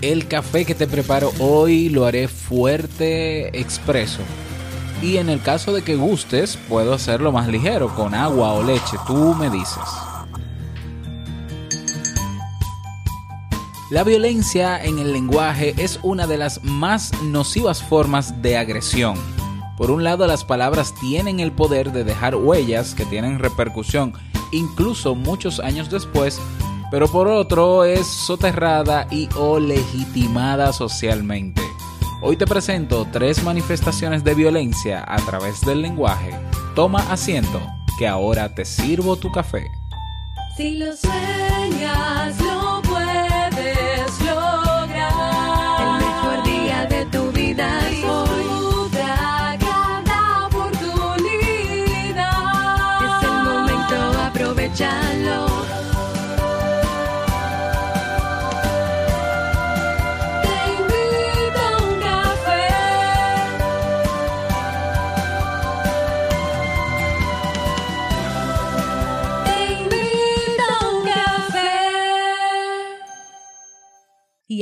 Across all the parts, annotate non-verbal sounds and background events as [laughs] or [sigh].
El café que te preparo hoy lo haré fuerte expreso. Y en el caso de que gustes, puedo hacerlo más ligero, con agua o leche, tú me dices. La violencia en el lenguaje es una de las más nocivas formas de agresión. Por un lado, las palabras tienen el poder de dejar huellas que tienen repercusión incluso muchos años después pero por otro es soterrada y o legitimada socialmente. Hoy te presento tres manifestaciones de violencia a través del lenguaje. Toma asiento, que ahora te sirvo tu café. Si lo sueñas, Y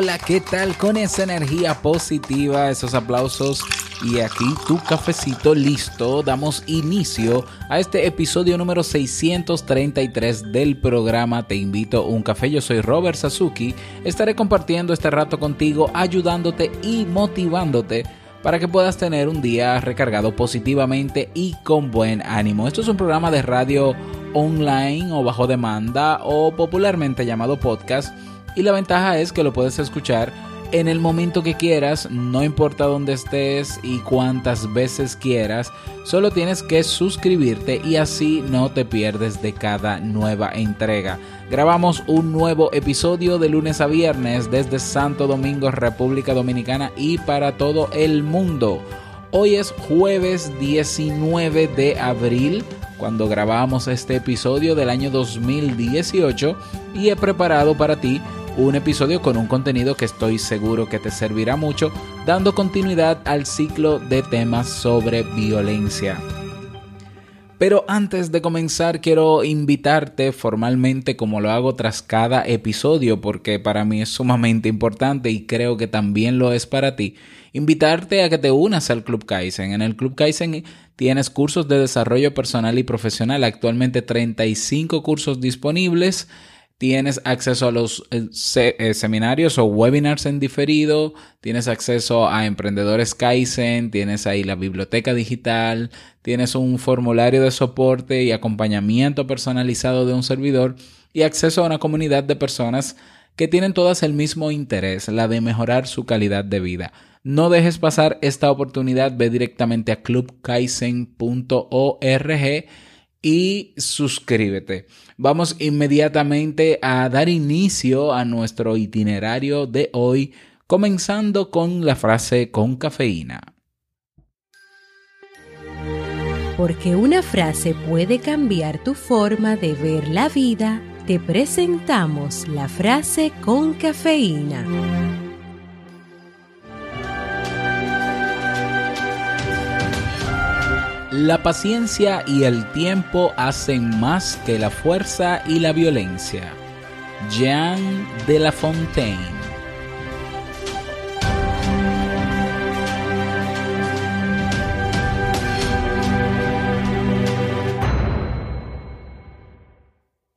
Hola, ¿qué tal? Con esa energía positiva, esos aplausos y aquí tu cafecito listo. Damos inicio a este episodio número 633 del programa Te invito a un café. Yo soy Robert Sasuki. Estaré compartiendo este rato contigo, ayudándote y motivándote para que puedas tener un día recargado positivamente y con buen ánimo. Esto es un programa de radio online o bajo demanda o popularmente llamado podcast y la ventaja es que lo puedes escuchar en el momento que quieras, no importa dónde estés y cuántas veces quieras, solo tienes que suscribirte y así no te pierdes de cada nueva entrega. Grabamos un nuevo episodio de lunes a viernes desde Santo Domingo, República Dominicana y para todo el mundo. Hoy es jueves 19 de abril cuando grabamos este episodio del año 2018 y he preparado para ti un episodio con un contenido que estoy seguro que te servirá mucho, dando continuidad al ciclo de temas sobre violencia. Pero antes de comenzar quiero invitarte formalmente como lo hago tras cada episodio porque para mí es sumamente importante y creo que también lo es para ti, invitarte a que te unas al Club Kaizen. En el Club Kaizen tienes cursos de desarrollo personal y profesional, actualmente 35 cursos disponibles tienes acceso a los eh, eh, seminarios o webinars en diferido, tienes acceso a emprendedores Kaizen, tienes ahí la biblioteca digital, tienes un formulario de soporte y acompañamiento personalizado de un servidor y acceso a una comunidad de personas que tienen todas el mismo interés, la de mejorar su calidad de vida. No dejes pasar esta oportunidad, ve directamente a clubkaizen.org y suscríbete. Vamos inmediatamente a dar inicio a nuestro itinerario de hoy, comenzando con la frase con cafeína. Porque una frase puede cambiar tu forma de ver la vida, te presentamos la frase con cafeína. La paciencia y el tiempo hacen más que la fuerza y la violencia. Jean de La Fontaine.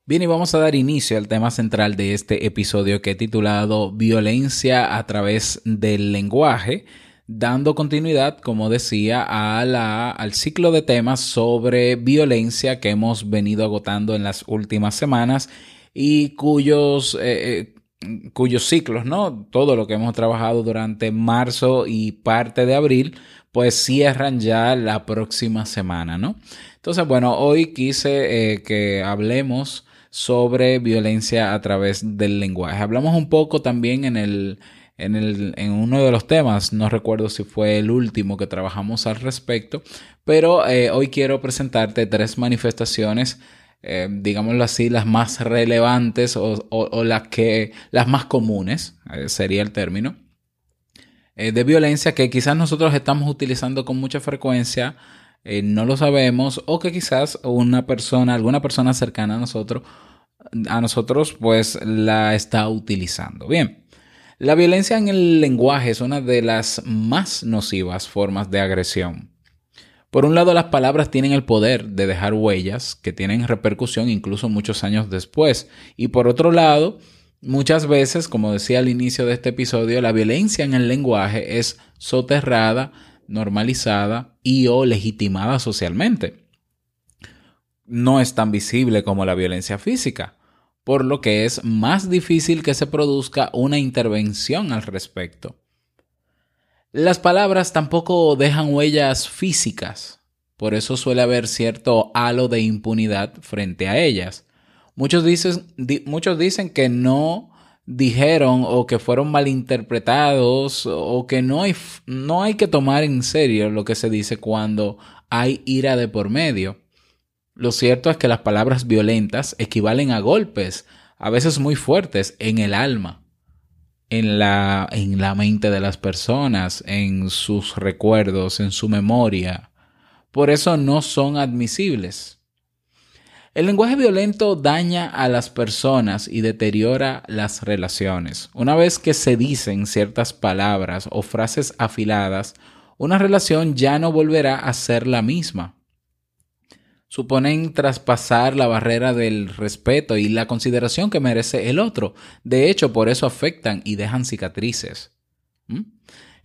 Bien, y vamos a dar inicio al tema central de este episodio que he titulado Violencia a través del lenguaje dando continuidad, como decía, a la, al ciclo de temas sobre violencia que hemos venido agotando en las últimas semanas y cuyos, eh, eh, cuyos ciclos, ¿no? Todo lo que hemos trabajado durante marzo y parte de abril, pues cierran ya la próxima semana, ¿no? Entonces, bueno, hoy quise eh, que hablemos sobre violencia a través del lenguaje. Hablamos un poco también en el en, el, en, uno de los temas, no recuerdo si fue el último que trabajamos al respecto, pero eh, hoy quiero presentarte tres manifestaciones, eh, digámoslo así, las más relevantes o, las, que, las más comunes, eh, sería el término, de violencia que quizás nosotros estamos utilizando con mucha frecuencia, no lo sabemos, o que quizás una persona, alguna persona cercana a nosotros, a nosotros, pues la está utilizando. Bien. La violencia en el lenguaje es una de las más nocivas formas de agresión. Por un lado, las palabras tienen el poder de dejar huellas que tienen repercusión incluso muchos años después. Y por otro lado, muchas veces, como decía al inicio de este episodio, la violencia en el lenguaje es soterrada, normalizada y o legitimada socialmente. No es tan visible como la violencia física, por lo que es más difícil que se produzca una intervención al respecto. Las palabras tampoco dejan huellas físicas, por eso suele haber cierto halo de impunidad frente a ellas. Muchos dicen, muchos dicen que no dijeron o que fueron malinterpretados o que no hay, no hay que tomar en serio lo que se dice cuando hay ira de por medio. Lo cierto es que las palabras violentas equivalen a golpes, a veces muy fuertes, en el alma, en la, en la mente de las personas, en sus recuerdos, en su memoria. Por eso no son admisibles. El lenguaje violento daña a las personas y deteriora las relaciones. Una vez que se dicen ciertas palabras o frases afiladas, una relación ya no volverá a ser la misma suponen traspasar la barrera del respeto y la consideración que merece el otro. De hecho, por eso afectan y dejan cicatrices. ¿Mm?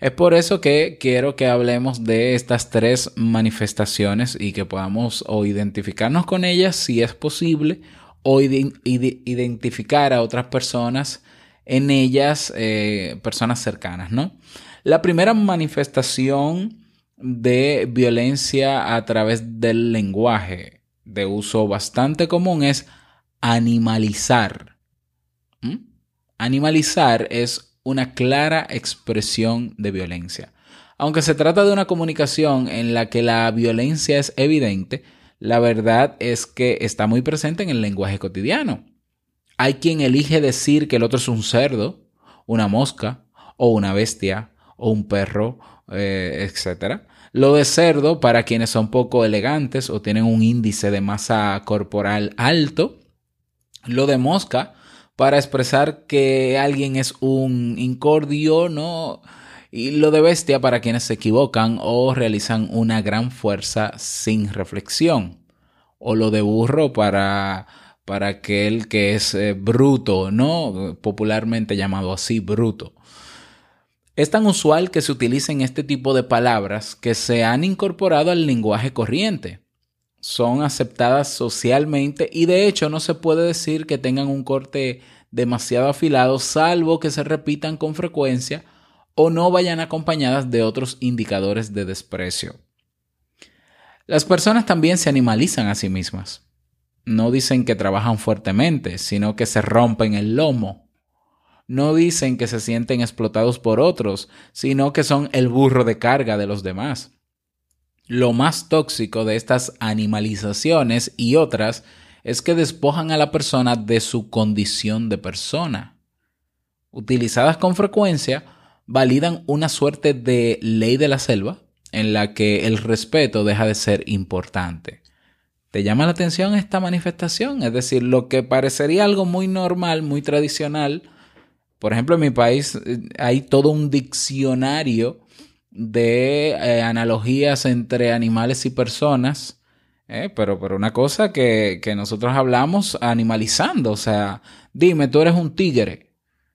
Es por eso que quiero que hablemos de estas tres manifestaciones y que podamos o identificarnos con ellas si es posible o identificar a otras personas en ellas, eh, personas cercanas, ¿no? La primera manifestación de violencia a través del lenguaje de uso bastante común es animalizar. ¿Mm? Animalizar es una clara expresión de violencia. Aunque se trata de una comunicación en la que la violencia es evidente, la verdad es que está muy presente en el lenguaje cotidiano. Hay quien elige decir que el otro es un cerdo, una mosca, o una bestia, o un perro, eh, etc. Lo de cerdo, para quienes son poco elegantes o tienen un índice de masa corporal alto. Lo de mosca, para expresar que alguien es un incordio, ¿no? Y lo de bestia para quienes se equivocan o realizan una gran fuerza sin reflexión. O lo de burro para, para aquel que es eh, bruto, ¿no? Popularmente llamado así, bruto. Es tan usual que se utilicen este tipo de palabras que se han incorporado al lenguaje corriente. Son aceptadas socialmente y de hecho no se puede decir que tengan un corte demasiado afilado salvo que se repitan con frecuencia o no vayan acompañadas de otros indicadores de desprecio. Las personas también se animalizan a sí mismas. No dicen que trabajan fuertemente, sino que se rompen el lomo no dicen que se sienten explotados por otros, sino que son el burro de carga de los demás. Lo más tóxico de estas animalizaciones y otras es que despojan a la persona de su condición de persona. Utilizadas con frecuencia, validan una suerte de ley de la selva en la que el respeto deja de ser importante. ¿Te llama la atención esta manifestación? Es decir, lo que parecería algo muy normal, muy tradicional, por ejemplo, en mi país eh, hay todo un diccionario de eh, analogías entre animales y personas, eh, pero, pero una cosa que, que nosotros hablamos animalizando, o sea, dime, tú eres un tigre.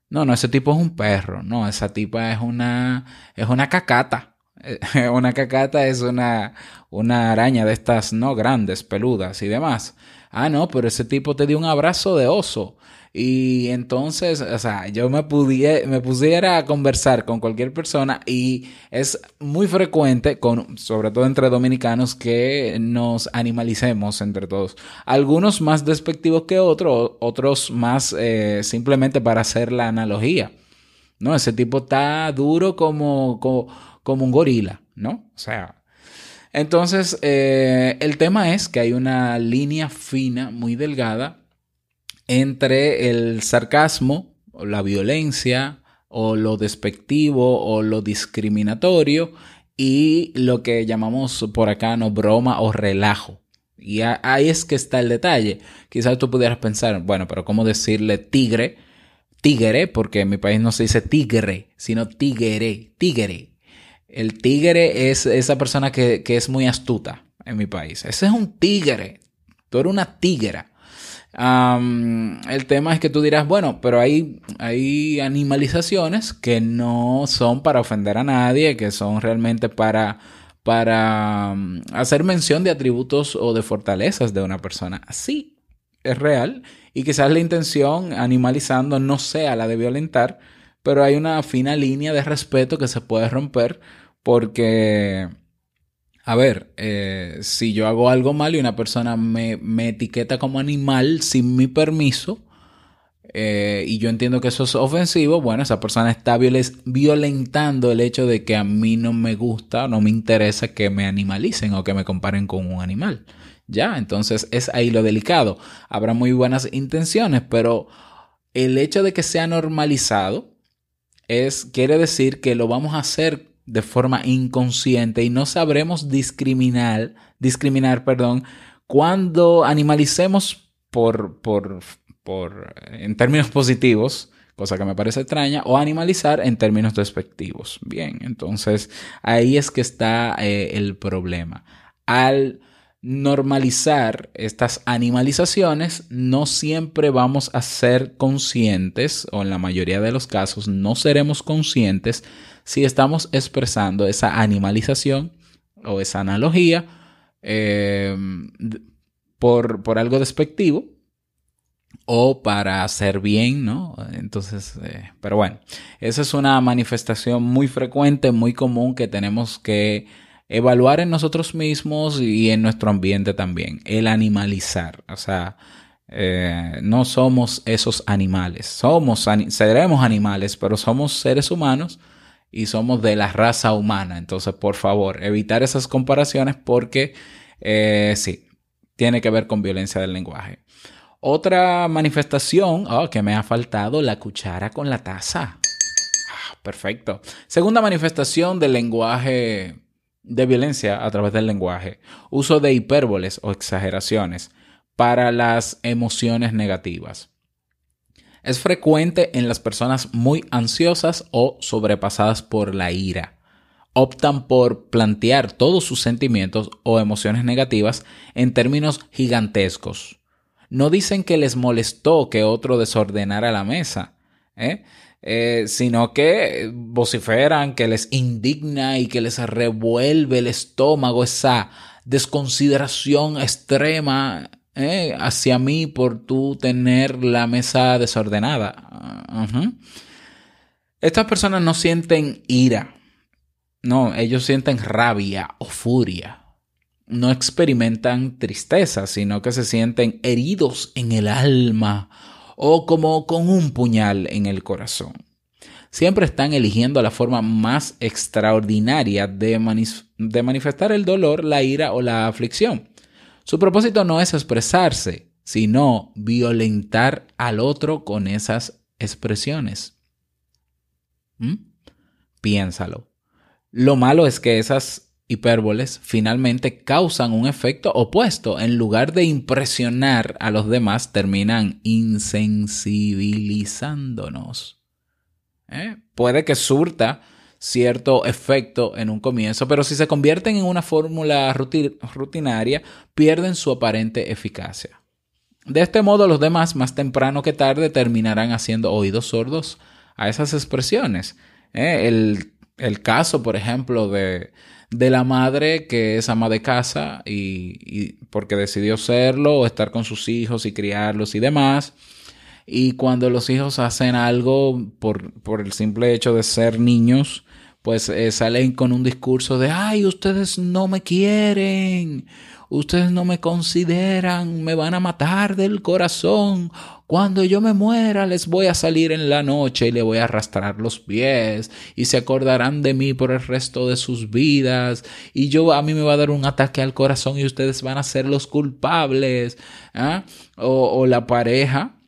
No, no, ese tipo es un perro, no, esa tipa es una, es una cacata. [laughs] una cacata es una, una araña de estas, no grandes, peludas y demás. Ah, no, pero ese tipo te dio un abrazo de oso. Y entonces, o sea, yo me, pudiera, me pusiera a conversar con cualquier persona y es muy frecuente, con, sobre todo entre dominicanos, que nos animalicemos entre todos. Algunos más despectivos que otros, otros más eh, simplemente para hacer la analogía. No, ese tipo está duro como, un gorila, ¿no? O sea, entonces eh, el tema es que hay una línea fina, muy delgada, entre el sarcasmo, la violencia, o lo despectivo, o lo discriminatorio, y lo que llamamos por acá no broma o relajo. Y ahí es que está el detalle. Quizás tú pudieras pensar, bueno, pero ¿cómo decirle tigre? Tigre, porque en mi país no se dice tigre, sino tigre, tigre. El tigre es esa persona que, que es muy astuta en mi país. Ese es un tigre. Tú eres una tigra el tema es que tú dirás, bueno, pero hay, hay animalizaciones que no son para ofender a nadie, que son realmente para, para hacer mención de atributos o de fortalezas de una persona. Sí, es real. Y quizás la intención animalizando no sea la de violentar, pero hay una fina línea de respeto que se puede romper porque a ver, eh, si yo hago algo mal y una persona me, etiqueta como animal sin mi permiso, eh, y yo entiendo que eso es ofensivo, bueno, esa persona está violentando el hecho de que a mí no me gusta no me interesa que me animalicen o que me comparen con un animal. Ya, entonces es ahí lo delicado. Habrá muy buenas intenciones, pero el hecho de que sea normalizado es, quiere decir que lo vamos a hacer de forma inconsciente y no sabremos discriminar, discriminar, perdón, cuando animalicemos por, por, por, en términos positivos, cosa que me parece extraña, o animalizar en términos despectivos. Bien, entonces ahí es que está eh, el problema. Al normalizar estas animalizaciones, no siempre vamos a ser conscientes, o en la mayoría de los casos no seremos conscientes si estamos expresando esa animalización o esa analogía eh, por, algo despectivo o para hacer bien, ¿no? Entonces, eh, pero bueno, esa es una manifestación muy frecuente, muy común que tenemos que evaluar en nosotros mismos y en nuestro ambiente también, el animalizar, o sea, eh, no somos esos animales, somos, seremos animales, pero somos seres humanos y somos de la raza humana. Entonces, por favor, evitar esas comparaciones porque eh, sí, tiene que ver con violencia del lenguaje. Otra manifestación oh, que me ha faltado, la cuchara con la taza. Ah, perfecto. Segunda manifestación del lenguaje de violencia a través del lenguaje. Uso de hipérboles o exageraciones para las emociones negativas. Es frecuente en las personas muy ansiosas o sobrepasadas por la ira. Optan por plantear todos sus sentimientos o emociones negativas en términos gigantescos. No dicen que les molestó que otro desordenara la mesa, ¿eh? Eh, sino que vociferan, que les indigna y que les revuelve el estómago esa desconsideración extrema eh, hacia mí por tú tener la mesa desordenada. Estas personas no sienten ira. No, ellos sienten rabia o furia. No experimentan tristeza, sino que se sienten heridos en el alma o como con un puñal en el corazón. Siempre están eligiendo la forma más extraordinaria de manifestar el dolor, la ira o la aflicción. Su propósito no es expresarse, sino violentar al otro con esas expresiones. ¿Mm? Piénsalo. Lo malo es que esas hipérboles finalmente causan un efecto opuesto. En lugar de impresionar a los demás, terminan insensibilizándonos. ¿Eh? Puede que surta cierto efecto en un comienzo, pero si se convierten en una fórmula rutinaria, pierden su aparente eficacia. De este modo, los demás, más temprano que tarde, terminarán haciendo oídos sordos a esas expresiones. ¿eh? El, caso, por ejemplo, de, la madre que es ama de casa y, porque decidió serlo o estar con sus hijos y criarlos y demás. Y cuando los hijos hacen algo por, por el simple hecho de ser niños, pues eh, salen con un discurso de, ay, ustedes no me quieren, ustedes no me consideran, me van a matar del corazón. Cuando yo me muera les voy a salir en la noche y le voy a arrastrar los pies y se acordarán de mí por el resto de sus vidas y yo a mí me va a dar un ataque al corazón y ustedes van a ser los culpables. ¿ah? O, o la pareja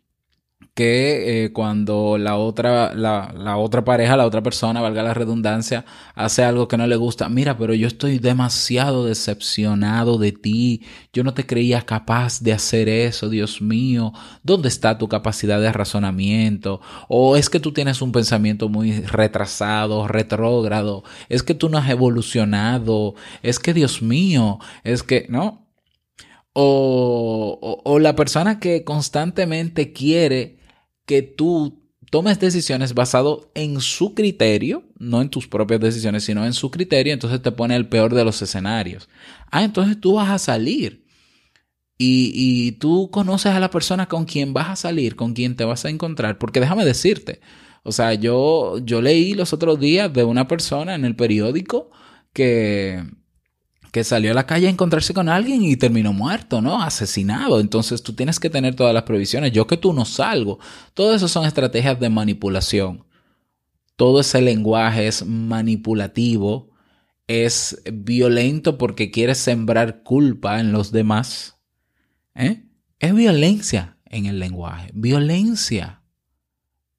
que eh, cuando la otra, la, la, otra pareja, la otra persona, valga la redundancia, hace algo que no le gusta, mira, pero yo estoy demasiado decepcionado de ti, yo no te creía capaz de hacer eso, Dios mío, ¿dónde está tu capacidad de razonamiento? O es que tú tienes un pensamiento muy retrasado, retrógrado, es que tú no has evolucionado, es que Dios mío, es que, ¿no? O, o, o, la persona que constantemente quiere que tú tomes decisiones basado en su criterio, no en tus propias decisiones, sino en su criterio, entonces te pone el peor de los escenarios. Ah, entonces tú vas a salir. Y, y tú conoces a la persona con quien vas a salir, con quien te vas a encontrar, porque déjame decirte, o sea, yo, yo leí los otros días de una persona en el periódico que, que salió a la calle a encontrarse con alguien y terminó muerto, ¿no? Asesinado. Entonces tú tienes que tener todas las previsiones. Yo que tú no salgo. Todo eso son estrategias de manipulación. Todo ese lenguaje es manipulativo, es violento porque quiere sembrar culpa en los demás. ¿eh? Es violencia en el lenguaje, violencia.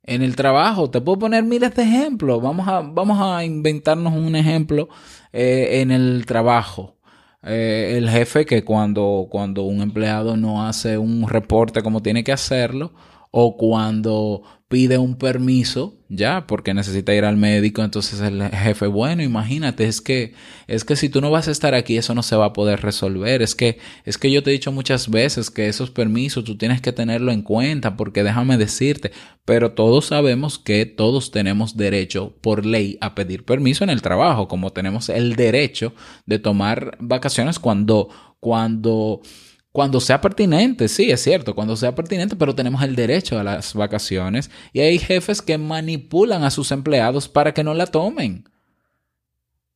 En el trabajo, te puedo poner miles de ejemplos. Vamos a, vamos a inventarnos un ejemplo eh, en el trabajo. Eh, el jefe que cuando, cuando un empleado no hace un reporte como tiene que hacerlo, o cuando pide un permiso, ya, porque necesita ir al médico, entonces el jefe, bueno, imagínate, es que es que si tú no vas a estar aquí, eso no se va a poder resolver. Es que es que yo te he dicho muchas veces que esos permisos tú tienes que tenerlo en cuenta, porque déjame decirte, pero todos sabemos que todos tenemos derecho por ley a pedir permiso en el trabajo, como tenemos el derecho de tomar vacaciones cuando cuando cuando sea pertinente, sí, es cierto, cuando sea pertinente, pero tenemos el derecho a las vacaciones y hay jefes que manipulan a sus empleados para que no la tomen.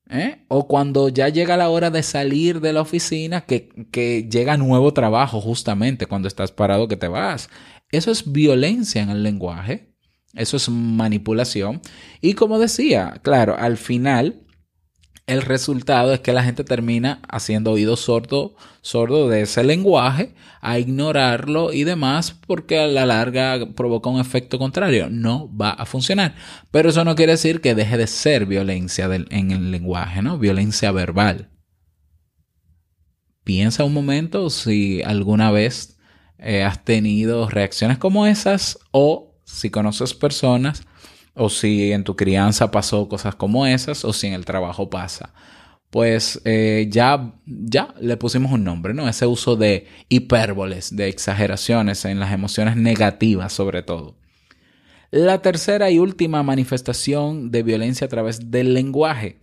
¿Eh? O cuando ya llega la hora de salir de la oficina, que, que llega nuevo trabajo justamente cuando estás parado que te vas. Eso es violencia en el lenguaje, eso es manipulación. Y como decía, claro, al final el resultado es que la gente termina haciendo oído sordo, sordo de ese lenguaje, a ignorarlo y demás, porque a la larga provoca un efecto contrario. No va a funcionar. Pero eso no quiere decir que deje de ser violencia en el lenguaje, ¿no? Violencia verbal. Piensa un momento si alguna vez eh, has tenido reacciones como esas o si conoces personas o si en tu crianza pasó cosas como esas, o si en el trabajo pasa. Pues eh, ya, ya le pusimos un nombre, ¿no? Ese uso de hipérboles, de exageraciones en las emociones negativas sobre todo. La tercera y última manifestación de violencia a través del lenguaje.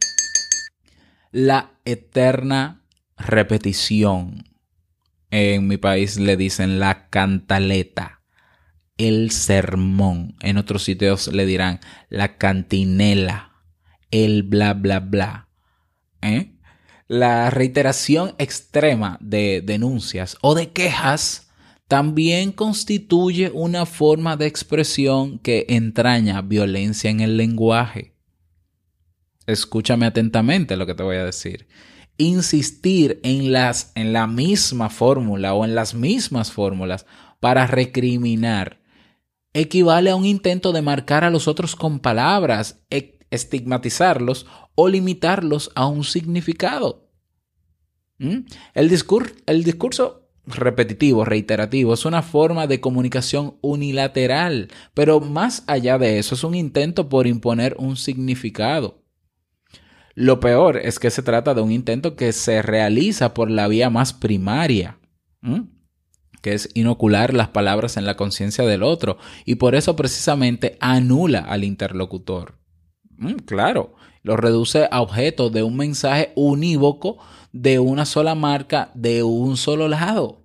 La eterna repetición. En mi país le dicen la cantaleta el sermón. En otros sitios le dirán la cantinela, el bla, bla, bla. ¿Eh? La reiteración extrema de denuncias o de quejas también constituye una forma de expresión que entraña violencia en el lenguaje. Escúchame atentamente lo que te voy a decir. Insistir en, las, en la misma fórmula o en las mismas fórmulas para recriminar equivale a un intento de marcar a los otros con palabras, e estigmatizarlos o limitarlos a un significado. ¿Mm? El, discurso repetitivo, reiterativo, es una forma de comunicación unilateral, pero más allá de eso es un intento por imponer un significado. Lo peor es que se trata de un intento que se realiza por la vía más primaria. ¿Mm? Que es inocular las palabras en la conciencia del otro, y por eso precisamente anula al interlocutor. Mm, claro, lo reduce a objeto de un mensaje unívoco de una sola marca, de un solo lado.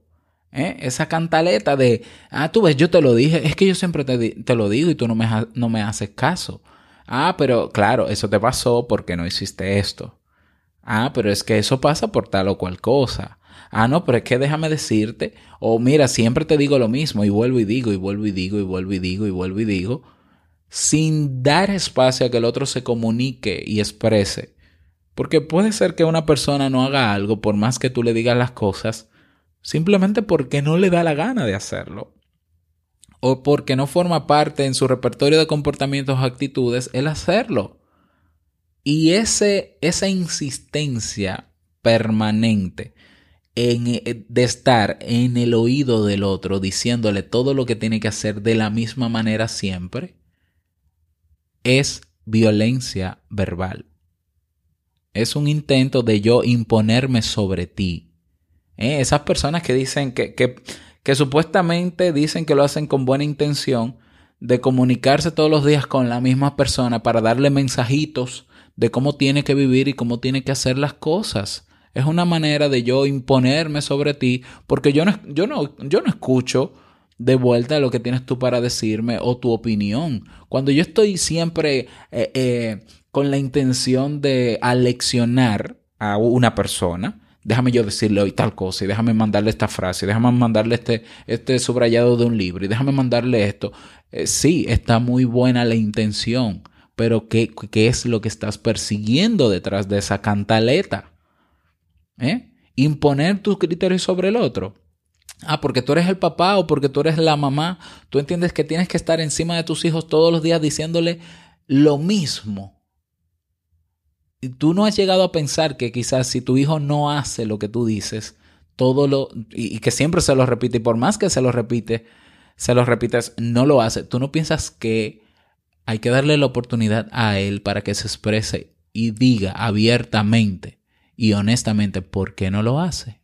¿Eh? Esa cantaleta de, ah, tú ves, yo te lo dije, es que yo siempre te, te lo digo y tú no me, no me haces caso. Ah, pero claro, eso te pasó porque no hiciste esto. Ah, pero es que eso pasa por tal o cual cosa. Ah, no, pero es que déjame decirte. O mira, siempre te digo lo mismo y vuelvo y digo y vuelvo y digo y vuelvo y digo y vuelvo y digo. Sin dar espacio a que el otro se comunique y exprese. Porque puede ser que una persona no haga algo por más que tú le digas las cosas, simplemente porque no le da la gana de hacerlo. O porque no forma parte en su repertorio de comportamientos o actitudes el hacerlo. Y ese, esa insistencia permanente eh, de estar en el oído del otro diciéndole todo lo que tiene que hacer de la misma manera siempre, es violencia verbal. Es un intento de yo imponerme sobre ti. ¿Eh? Esas personas que dicen que, que, que supuestamente dicen que lo hacen con buena intención de comunicarse todos los días con la misma persona para darle mensajitos de cómo tiene que vivir y cómo tiene que hacer las cosas. Es una manera de yo imponerme sobre ti porque yo no, yo no, yo no escucho de vuelta lo que tienes tú para decirme o tu opinión. Cuando yo estoy siempre eh, eh, con la intención de aleccionar a una persona, déjame yo decirle hoy tal cosa y déjame mandarle esta frase, déjame mandarle este, este subrayado de un libro y déjame mandarle esto. Eh, sí, está muy buena la intención, pero ¿qué, ¿qué es lo que estás persiguiendo detrás de esa cantaleta? ¿Eh? Imponer tus criterios sobre el otro. Ah, porque tú eres el papá o porque tú eres la mamá, tú entiendes que tienes que estar encima de tus hijos todos los días diciéndole lo mismo. Y tú no has llegado a pensar que quizás si tu hijo no hace lo que tú dices, todo lo y, y que siempre se lo repite y por más que se lo repite, se lo repites, no lo hace. Tú no piensas que hay que darle la oportunidad a él para que se exprese y diga abiertamente y honestamente, ¿por qué no lo hace?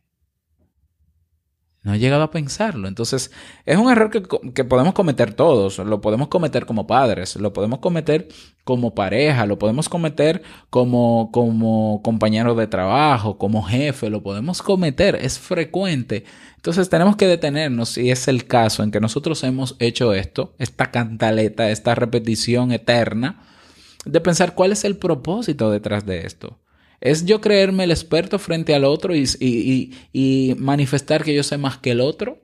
No he llegado a pensarlo. Entonces, es un error que, que, podemos cometer todos. Lo podemos cometer como padres, lo podemos cometer como pareja, lo podemos cometer como, como compañero de trabajo, como jefe, lo podemos cometer. Es frecuente. Entonces, tenemos que detenernos, si es el caso en que nosotros hemos hecho esto, esta cantaleta, esta repetición eterna, de pensar cuál es el propósito detrás de esto. ¿Es yo creerme el experto frente al otro y, manifestar que yo sé más que el otro?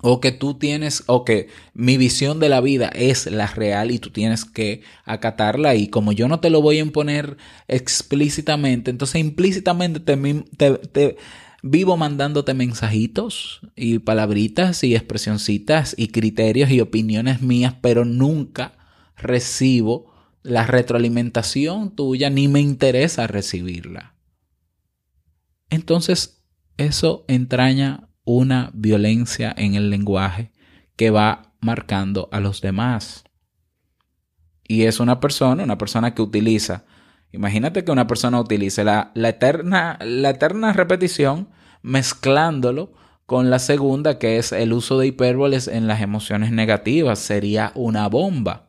¿O que tú tienes, o que mi visión de la vida es la real y tú tienes que acatarla? Y como yo no te lo voy a imponer explícitamente, entonces implícitamente te, te, te vivo mandándote mensajitos y palabritas y expresioncitas y criterios y opiniones mías, pero nunca recibo la retroalimentación tuya ni me interesa recibirla. Entonces, eso entraña una violencia en el lenguaje que va marcando a los demás. Y es una persona, una persona que utiliza, imagínate que una persona utilice la, la, eterna, la eterna repetición mezclándolo con la segunda, que es el uso de hipérboles en las emociones negativas. Sería una bomba.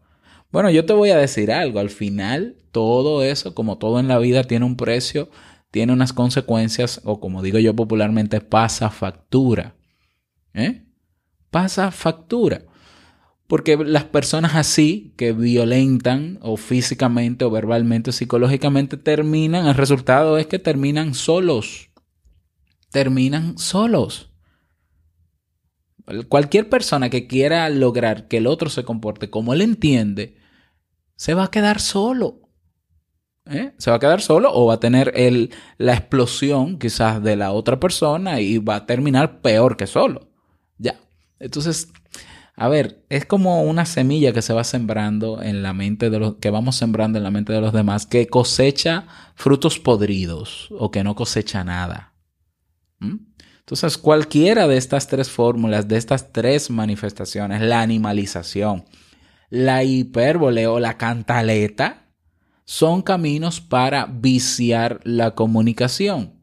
Bueno, yo te voy a decir algo, al final todo eso, como todo en la vida, tiene un precio, tiene unas consecuencias, o como digo yo popularmente, pasa factura. ¿Eh? Pasa factura. Porque las personas así, que violentan o físicamente o verbalmente o psicológicamente, terminan, el resultado es que terminan solos. Terminan solos. Cualquier persona que quiera lograr que el otro se comporte como él entiende, se va a quedar solo. ¿Eh? Se va a quedar solo o va a tener el, la explosión quizás de la otra persona y va a terminar peor que solo. Ya. Entonces, a ver, es como una semilla que se va sembrando en la mente de los que vamos sembrando en la mente de los demás que cosecha frutos podridos o que no cosecha nada. ¿Mm? Entonces, cualquiera de estas tres fórmulas, de estas tres manifestaciones, la animalización, la hipérbole o la cantaleta, son caminos para viciar la comunicación.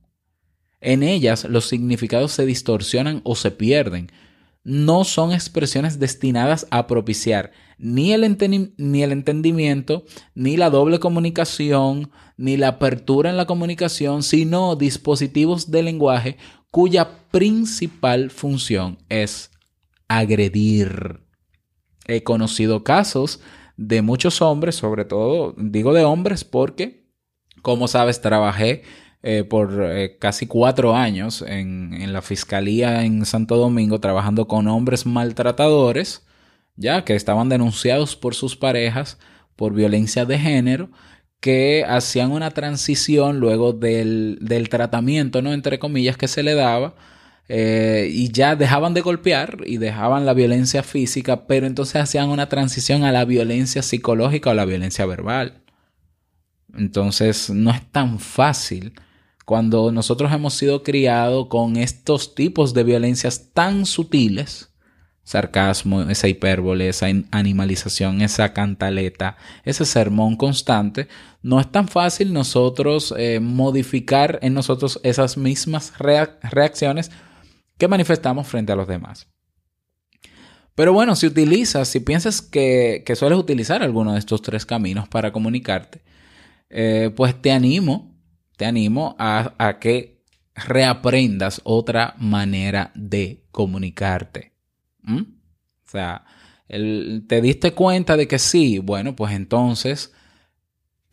En ellas los significados se distorsionan o se pierden. No son expresiones destinadas a propiciar ni el, ni el entendimiento, ni la doble comunicación, ni la apertura en la comunicación, sino dispositivos de lenguaje cuya principal función es agredir. He conocido casos de muchos hombres, sobre todo digo de hombres porque, como sabes, trabajé eh, por eh, casi cuatro años en, en, la Fiscalía en Santo Domingo trabajando con hombres maltratadores, ya que estaban denunciados por sus parejas por violencia de género, que hacían una transición luego del, del tratamiento, ¿no? Entre comillas, que se le daba. Eh, y ya dejaban de golpear y dejaban la violencia física, pero entonces hacían una transición a la violencia psicológica o la violencia verbal. Entonces no es tan fácil cuando nosotros hemos sido criados con estos tipos de violencias tan sutiles, sarcasmo, esa hipérbole, esa animalización, esa cantaleta, ese sermón constante, no es tan fácil nosotros eh, modificar en nosotros esas mismas reacciones que manifestamos frente a los demás. Pero bueno, si utilizas, si piensas que, sueles utilizar alguno de estos tres caminos para comunicarte, eh, pues te animo te animo a, que reaprendas otra manera de comunicarte. O sea, te diste cuenta de que sí, bueno, pues entonces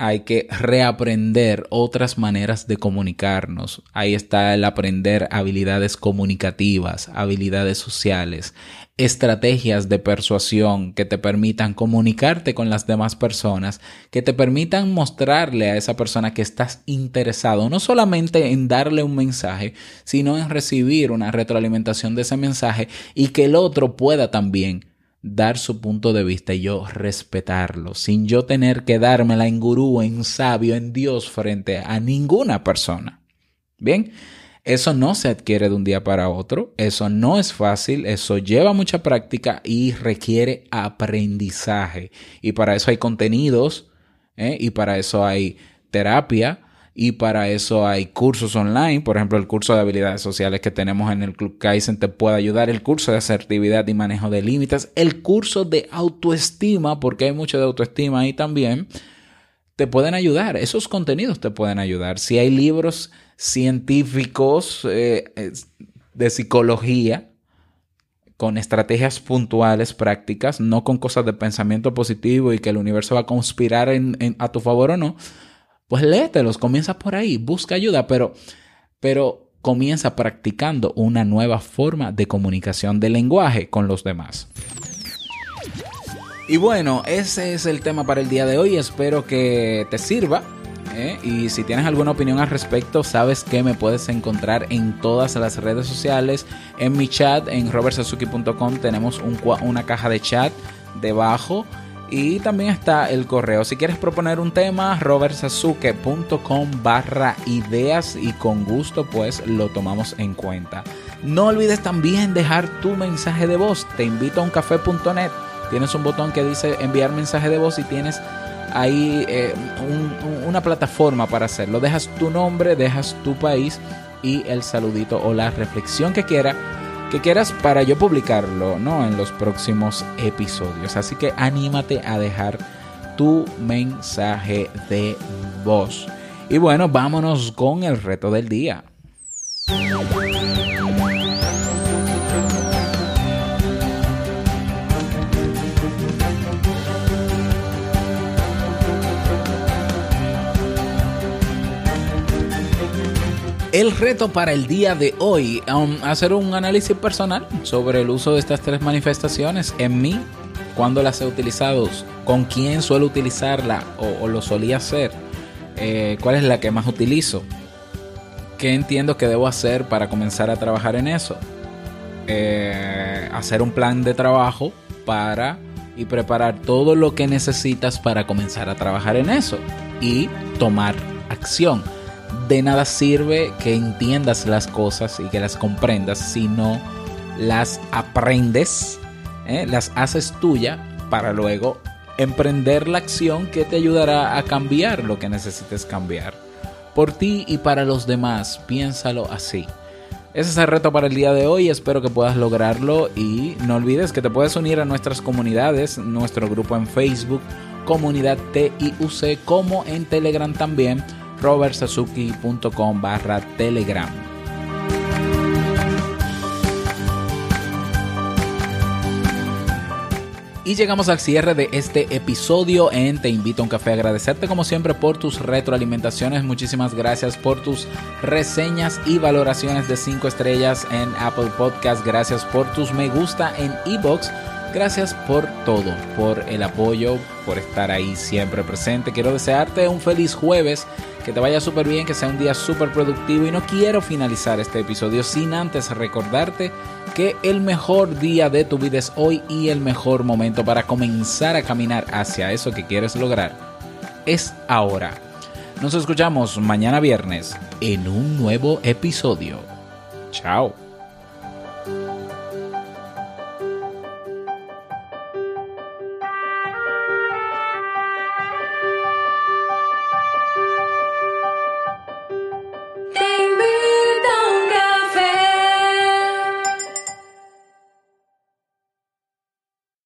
hay que reaprender otras maneras de comunicarnos. Ahí está el aprender habilidades comunicativas, habilidades sociales, estrategias de persuasión que te permitan comunicarte con las demás personas, que te permitan mostrarle a esa persona que estás interesado, no solamente en darle un mensaje, sino en recibir una retroalimentación de ese mensaje y que el otro pueda también dar su punto de vista y yo respetarlo, sin yo tener que dármela en gurú, en sabio, en Dios frente a ninguna persona. Bien, eso no se adquiere de un día para otro, eso no es fácil, eso lleva mucha práctica y requiere aprendizaje. Y para eso hay contenidos ¿eh? y para eso hay terapia y para eso hay cursos online. Por ejemplo, el curso de habilidades sociales que tenemos en el Club Kaizen te puede ayudar. El curso de asertividad y manejo de límites. El curso de autoestima, porque hay mucho de autoestima ahí también. Te pueden ayudar. Esos contenidos te pueden ayudar. Si hay libros científicos eh, de psicología con estrategias puntuales, prácticas, no con cosas de pensamiento positivo y que el universo va a conspirar a tu favor o no pues léetelos, comienza por ahí, busca ayuda, pero, pero comienza practicando una nueva forma de comunicación de lenguaje con los demás. Y bueno, ese es el tema para el día de hoy. Espero que te sirva. ¿eh? Y si tienes alguna opinión al respecto, sabes que me puedes encontrar en todas las redes sociales. En mi chat, en robertsazuki.com, tenemos una caja de chat debajo y también está el correo. Si quieres proponer un tema, robertsazuke.com barra ideas y con gusto pues lo tomamos en cuenta. No olvides también dejar tu mensaje de voz. Te invito a uncafé.net. Tienes un botón que dice enviar mensaje de voz y tienes ahí eh, una plataforma para hacerlo. Dejas tu nombre, dejas tu país y el saludito o la reflexión que quiera que quieras para yo publicarlo, ¿no? En los próximos episodios. Así que anímate a dejar tu mensaje de voz. Y bueno, vámonos con el reto del día. El reto para el día de hoy, um, hacer un análisis personal sobre el uso de estas tres manifestaciones en mí, cuándo las he utilizado, con quién suelo utilizarla o, lo solía hacer, eh, cuál es la que más utilizo, qué entiendo que debo hacer para comenzar a trabajar en eso, eh, hacer un plan de trabajo para y preparar todo lo que necesitas para comenzar a trabajar en eso y tomar acción de nada sirve que entiendas las cosas y que las comprendas si no las aprendes, ¿eh? las haces tuya para luego emprender la acción que te ayudará a cambiar lo que necesites cambiar. Por ti y para los demás, piénsalo así. Ese es el reto para el día de hoy, espero que puedas lograrlo y no olvides que te puedes unir a nuestras comunidades, nuestro grupo en Facebook, comunidad TIUC, como en Telegram también robertsazuki.com barra telegram. Y llegamos al cierre de este episodio en Te invito a un café. Agradecerte como siempre por tus retroalimentaciones. Muchísimas gracias por tus reseñas y valoraciones de 5 estrellas en Apple Podcast. Gracias por tus me gusta en iBox. Gracias por todo, por el apoyo, por estar ahí siempre presente. Quiero desearte un feliz jueves, que te vaya súper bien, que sea un día súper productivo y no quiero finalizar este episodio sin antes recordarte que el mejor día de tu vida es hoy y el mejor momento para comenzar a caminar hacia eso que quieres lograr es ahora. Nos escuchamos mañana viernes en un nuevo episodio. Chao.